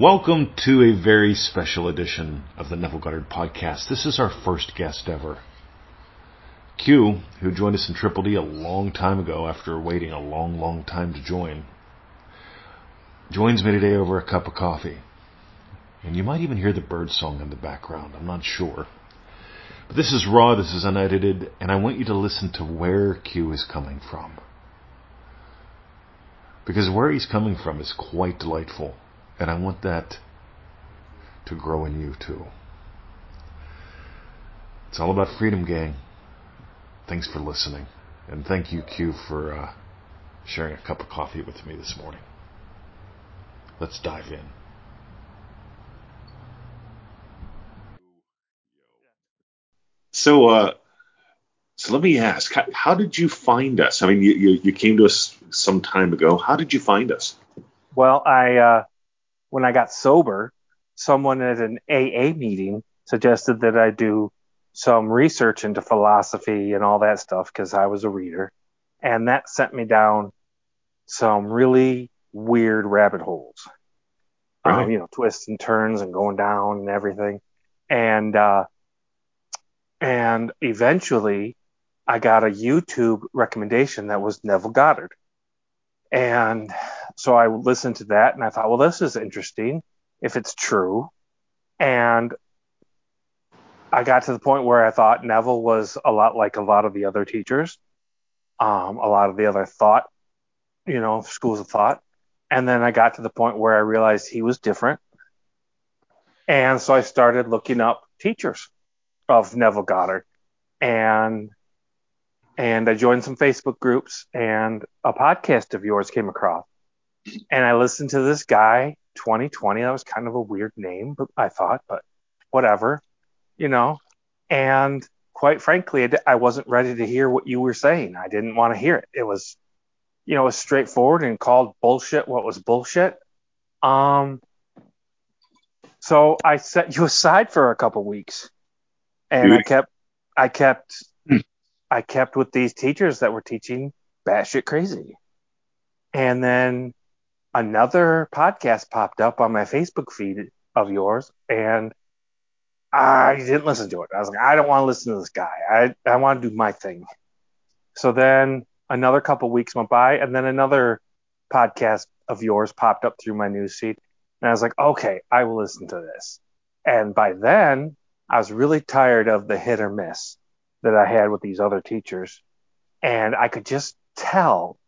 Welcome to a very special edition of the Neville Goddard podcast. This is our first guest ever. Q, who joined us in Triple D a long time ago after waiting a long, long time to join, joins me today over a cup of coffee. And you might even hear the bird song in the background. I'm not sure. But this is raw, this is unedited, and I want you to listen to where Q is coming from. Because where he's coming from is quite delightful. And I want that to grow in you too. It's all about freedom, gang. Thanks for listening. And thank you, Q, for uh, sharing a cup of coffee with me this morning. Let's dive in. So, uh, so let me ask, how, how, did you find us? I mean, you, you, you, came to us some time ago. How did you find us? Well, I uh, when I got sober, someone at an AA meeting suggested that I do some research into philosophy and all that stuff because I was a reader. And that sent me down some really weird rabbit holes. Right. Um, you know, twists and turns and going down and everything. And, uh, and eventually I got a YouTube recommendation that was Neville Goddard. And so I listened to that and I thought, well, this is interesting if it's true. And I got to the point where I thought Neville was a lot like a lot of the other teachers, um, a lot of the other thought, you know, schools of thought. And then I got to the point where I realized he was different. And so I started looking up teachers of Neville Goddard. And and I joined some Facebook groups and a podcast of yours came across. And I listened to this guy, 2020. That was kind of a weird name, but I thought, but whatever, you know. And quite frankly, I wasn't ready to hear what you were saying. I didn't want to hear it. It was, you know, it was straightforward and called bullshit what was bullshit. Um, so I set you aside for a couple weeks, and Dude. I kept, I kept I kept with these teachers that were teaching batshit crazy. And then another podcast popped up on my Facebook feed of yours, and I didn't listen to it. I was like, I don't want to listen to this guy. I, I want to do my thing. So then another couple weeks went by, and then another podcast of yours popped up through my newsfeed. And I was like, okay, I will listen to this. And by then, I was really tired of the hit or miss that I had with these other teachers. And I could just tell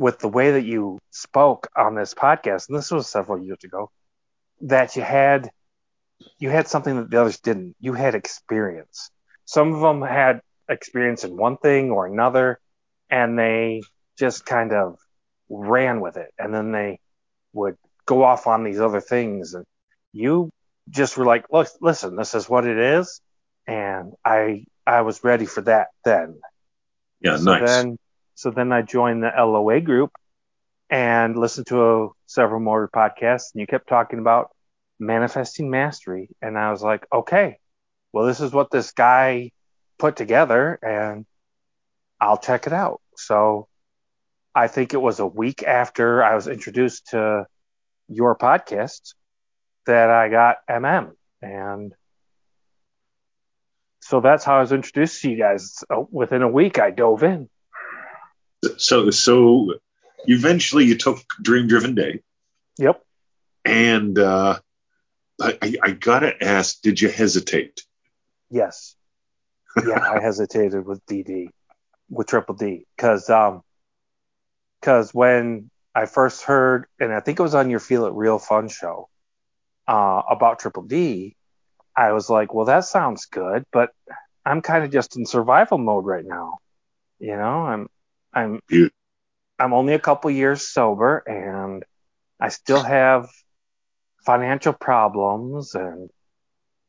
with the way that you spoke on this podcast, and this was several years ago, that you had you had something that the others didn't. You had experience. Some of them had experience in one thing or another, and they just kind of ran with it, and then they would go off on these other things. And you just were like, "Look, listen, this is what it is," and I I was ready for that then. Yeah, so nice. Then, so then I joined the LOA group and listened to a, several more podcasts, and you kept talking about manifesting mastery, and I was like, okay, well, this is what this guy put together, and I'll check it out. So I think it was a week after I was introduced to your podcast that I got MM, and so that's how I was introduced to you guys. Within a week, I dove in. So, so eventually you took Dream Driven Day. Yep. And uh, I, I gotta ask, did you hesitate? Yes. Yeah, I hesitated with DD, with Triple D, because um, because when I first heard, and I think it was on your Feel It Real Fun show, uh, about Triple D, I was like, well, that sounds good, but I'm kind of just in survival mode right now. You know, I'm, I'm, I'm only a couple years sober and I still have financial problems and,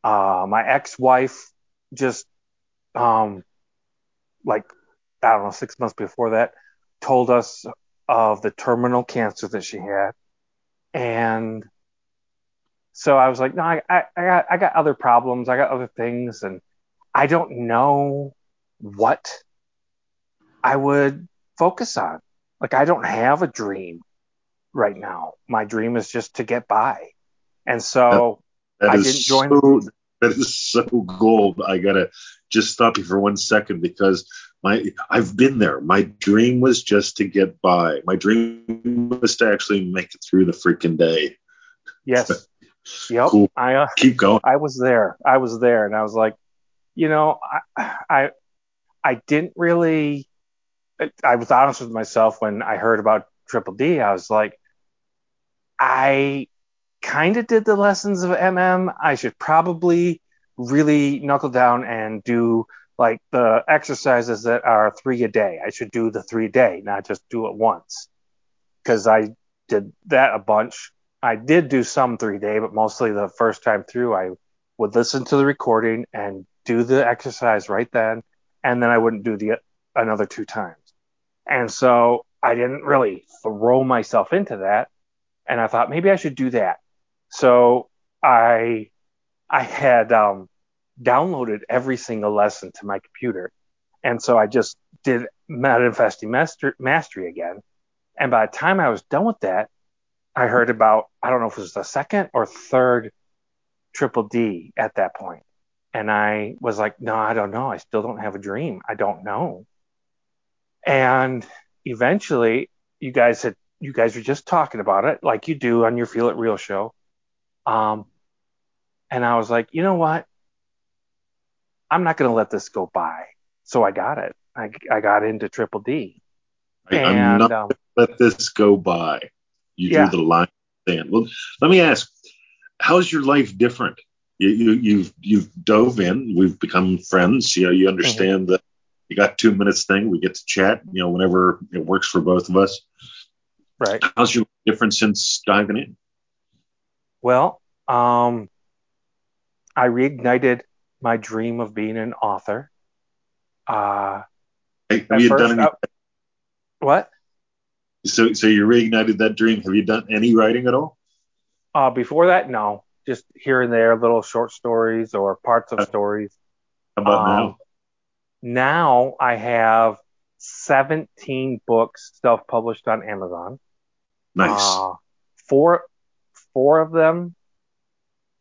uh, my ex-wife just, um, like, I don't know, six months before that told us of the terminal cancer that she had. And so I was like, no, I, I, I got, I got other problems. I got other things. And I don't know what I would focus on. Like, I don't have a dream right now. My dream is just to get by. And so That I didn't join- so that is so gold. I gotta just stop you for one second because my I've been there. My dream was just to get by. My dream was to actually make it through the freaking day. yes, yep. Cool. I uh, Keep going. I was there. I was there, and I was like, you know, I I, I didn't really. I was honest with myself when I heard about Triple D. I was like, I kind of did the lessons of MM. I should probably really knuckle down and do like the exercises that are three a day. I should do the three a day, not just do it once. Because I did that a bunch. I did do some three day, but mostly the first time through, I would listen to the recording and do the exercise right then, and then I wouldn't do the another two times. And so I didn't really throw myself into that, and I thought maybe I should do that. So I I had um, downloaded every single lesson to my computer, and so I just did manifesting master, mastery again. And by the time I was done with that, I heard about I don't know if it was the second or third triple D at that point. And I was like, no, I don't know. I still don't have a dream. I don't know. And eventually you guys had you guys were just talking about it like you do on your Feel It Real show. Um and I was like, you know what? I'm not gonna let this go by. So I got it. I, I got into triple D. I, I'm And not um, let this go by. You Yeah. drew the line then. Well, let me ask, how's your life different? You, you, you've you've dove in. We've become friends. You know, you understand that you got two minutes thing. We get to chat. You know, whenever it works for both of us. right. How's your life different since diving in? Well, um, I reignited my dream of being an author. Uh, Hey, Have you first, done any? I- what? so so you reignited that dream. Have you done any writing at all? Uh, before that, no, just here and there, little short stories or parts of Uh, stories. How about Um, now? Now I have 17 books self-published on Amazon. Nice. Uh, four, four of them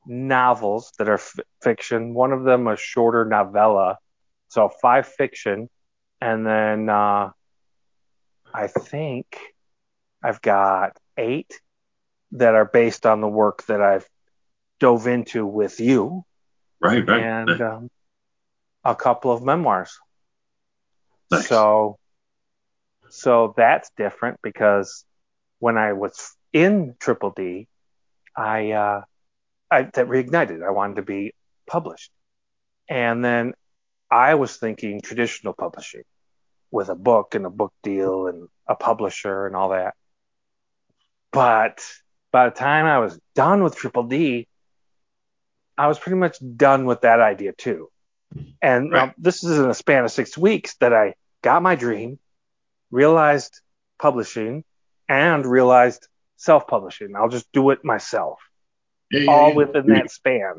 novels that are f- fiction. One of them a shorter novella. So five fiction, and then uh, I think I've got eight that are based on the work that I've dove into with you, right, right. and um, a couple of memoirs. Nice. So, so that's different because when I was in Triple D, I, uh, I that reignited. I wanted to be published, and then I was thinking traditional publishing with a book and a book deal and a publisher and all that. But by the time I was done with Triple D, I was pretty much done with that idea too. And now this is in a span of six weeks that I got my dream, realized publishing, and realized self publishing. I'll just do it myself, Yeah, yeah, all yeah. within that span.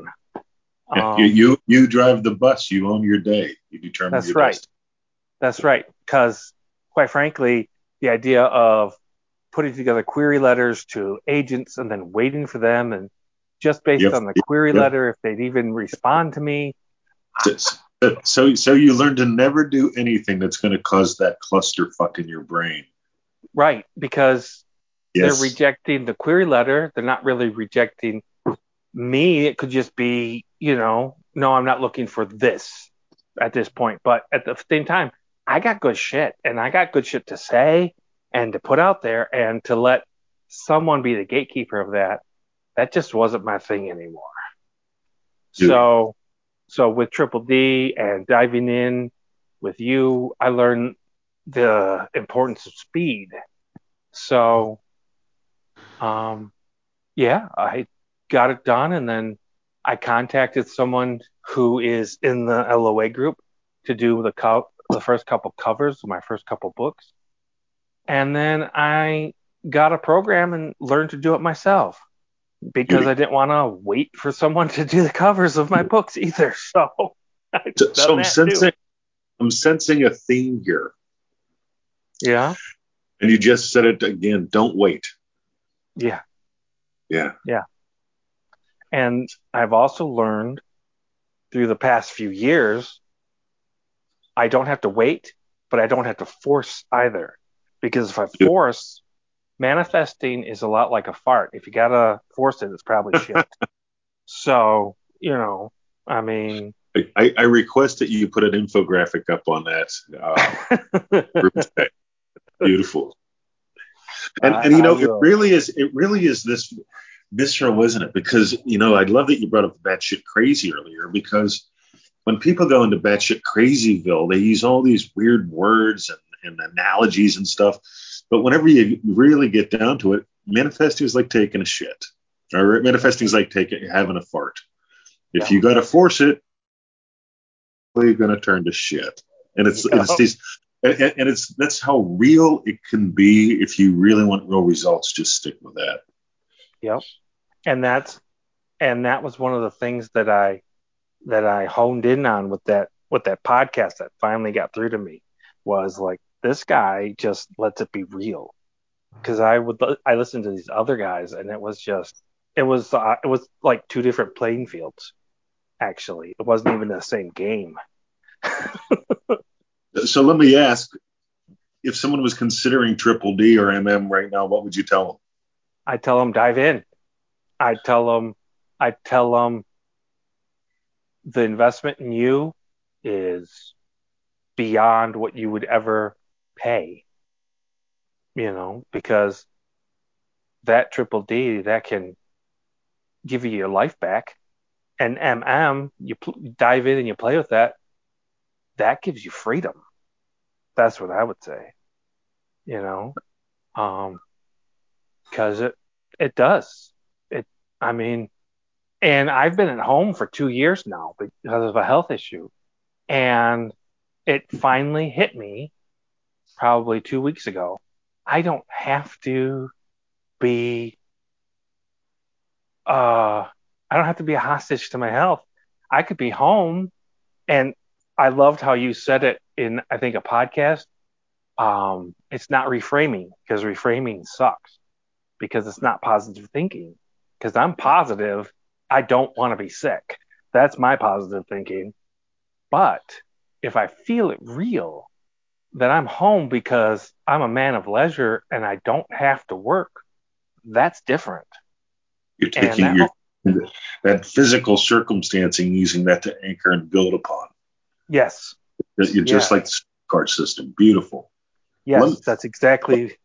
Um, you, you you drive the bus. You own your day. You determine That's your right. destiny. That's right. Because, quite frankly, the idea of putting together query letters to agents and then waiting for them and just based Yep. on the query Yep. letter, if they'd even respond to me. So, so, you learn to never do anything that's going to cause that clusterfuck in your brain. Right. Because Yes. they're rejecting the query letter. They're not really rejecting me. It could just be, you know, no, I'm not looking for this at this point. But at the same time, I got good shit and I got good shit to say and to put out there and to let someone be the gatekeeper of that. That just wasn't my thing anymore. Dude. So, so with Triple D and diving in with you, I learned the importance of speed. So, um, yeah, I got it done, and then I contacted someone who is in the LOA group to do the co- the first couple covers my first couple books, and then I got a program and learned to do it myself because I didn't want to wait for someone to do the covers of my books either. So, So, I'm that too. sensing, I'm sensing a theme here, yeah, and you just said it again. Don't wait. Yeah. Yeah. Yeah. And I've also learned through the past few years, I don't have to wait, but I don't have to force either. Because if I force, manifesting is a lot like a fart. If you gotta force it, it's probably shit. so, you know, I mean, I, I, request that you put an infographic up on that. Uh, beautiful. And, and you know, it really is. It really is this visceral, isn't it? Because you know, I love that you brought up the batshit crazy earlier. Because when people go into batshit crazyville, they use all these weird words and, and analogies and stuff. But whenever you really get down to it, manifesting is like taking a shit, or manifesting is like taking having a fart. If yeah. you got to force it, you're going to turn to shit. And it's, yeah. it's these, and, and, it's that's how real it can be. If you really want real results, just stick with that. Yep. And that's and that was one of the things that I that I honed in on with that with that podcast that finally got through to me was like this guy just lets it be real because I would I listened to these other guys and it was just it was uh, it was like two different playing fields actually. It wasn't even the same game. so let me ask if someone was considering triple D or MM right now, what would you tell them? I tell them dive in. I tell them, I tell them the investment in you is beyond what you would ever pay. You know, because that triple D that can give you your life back and MM, you pl- dive in and you play with that, that gives you freedom. That's what I would say. You know, um, because it it does. It. I mean, and I've been at home for two years now because of a health issue, and it finally hit me probably two weeks ago. I don't have to be uh I don't have to be a hostage to my health. I could be home. And I loved how you said it in, I think, a podcast. Um, it's not reframing because reframing sucks because it's not positive thinking. Because I'm positive, I don't want to be sick. That's my positive thinking. But if I feel it real, that I'm home because I'm a man of leisure and I don't have to work, that's different. You're taking your that physical circumstancing using that to anchor and build upon. Yes. You're just like the card system. Beautiful. Yes, Let, that's exactly.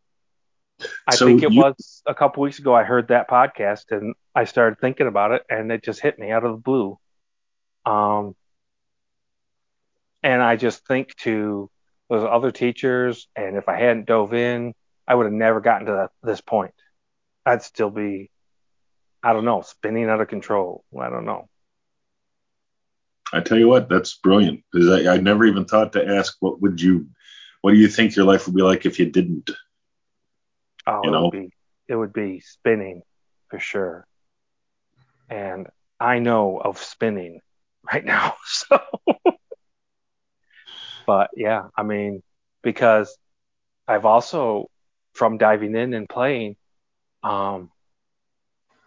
I so think it you, was a couple weeks ago. I heard that podcast and I started thinking about it, and it just hit me out of the blue. Um, and I just think to those other teachers, and if I hadn't dove in, I would have never gotten to that, this point. I'd still be I don't know, spinning out of control. I don't know. I tell you what, that's brilliant because I, I never even thought to ask what would you, what do you think your life would be like if you didn't? Oh, you it would be it would be spinning for sure, and I know of spinning right now. So, but yeah, I mean, because I've also from diving in and playing, um,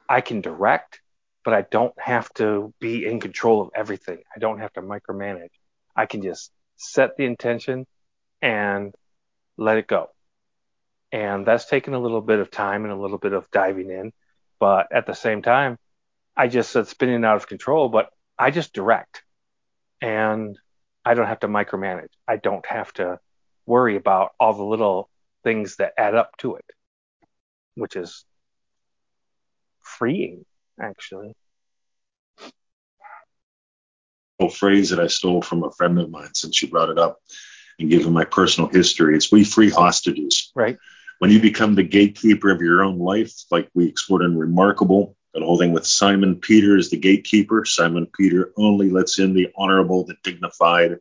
I can direct, but I don't have to be in control of everything. I don't have to micromanage. I can just set the intention and let it go. And that's taken a little bit of time and a little bit of diving in. But at the same time, I just said spinning out of control, but I just direct and I don't have to micromanage. I don't have to worry about all the little things that add up to it, which is freeing, actually. A phrase that I stole from a friend of mine since you brought it up and given my personal history. It's we free hostages. Right. When you become the gatekeeper of your own life, like we explored in Remarkable, that whole thing with Simon Peter as the gatekeeper. Simon Peter only lets in the honorable, the dignified.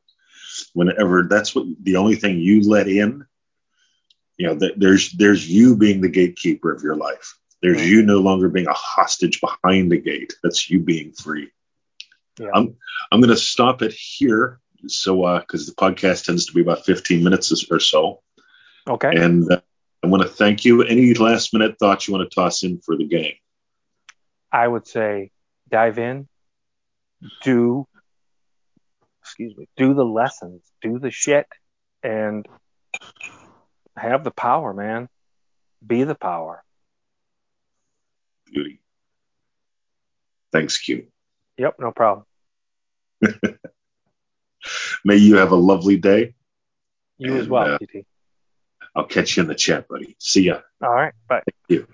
Whenever that's what the only thing you let in, you know, there's there's you being the gatekeeper of your life. There's you no longer being a hostage behind the gate. That's you being free. Yeah. I'm I'm going to stop it here. So uh, because the podcast tends to be about 15 minutes or so. Okay. And uh, I want to thank you. Any last minute thoughts you want to toss in for the game? I would say dive in, do, excuse me, do the lessons, do the shit, and have the power, man. Be the power. Beauty. Thanks, Q. Yep, no problem. May you have a lovely day. You as well, uh, PT. I'll catch you in the chat, buddy. See ya. All right, bye. Thank you.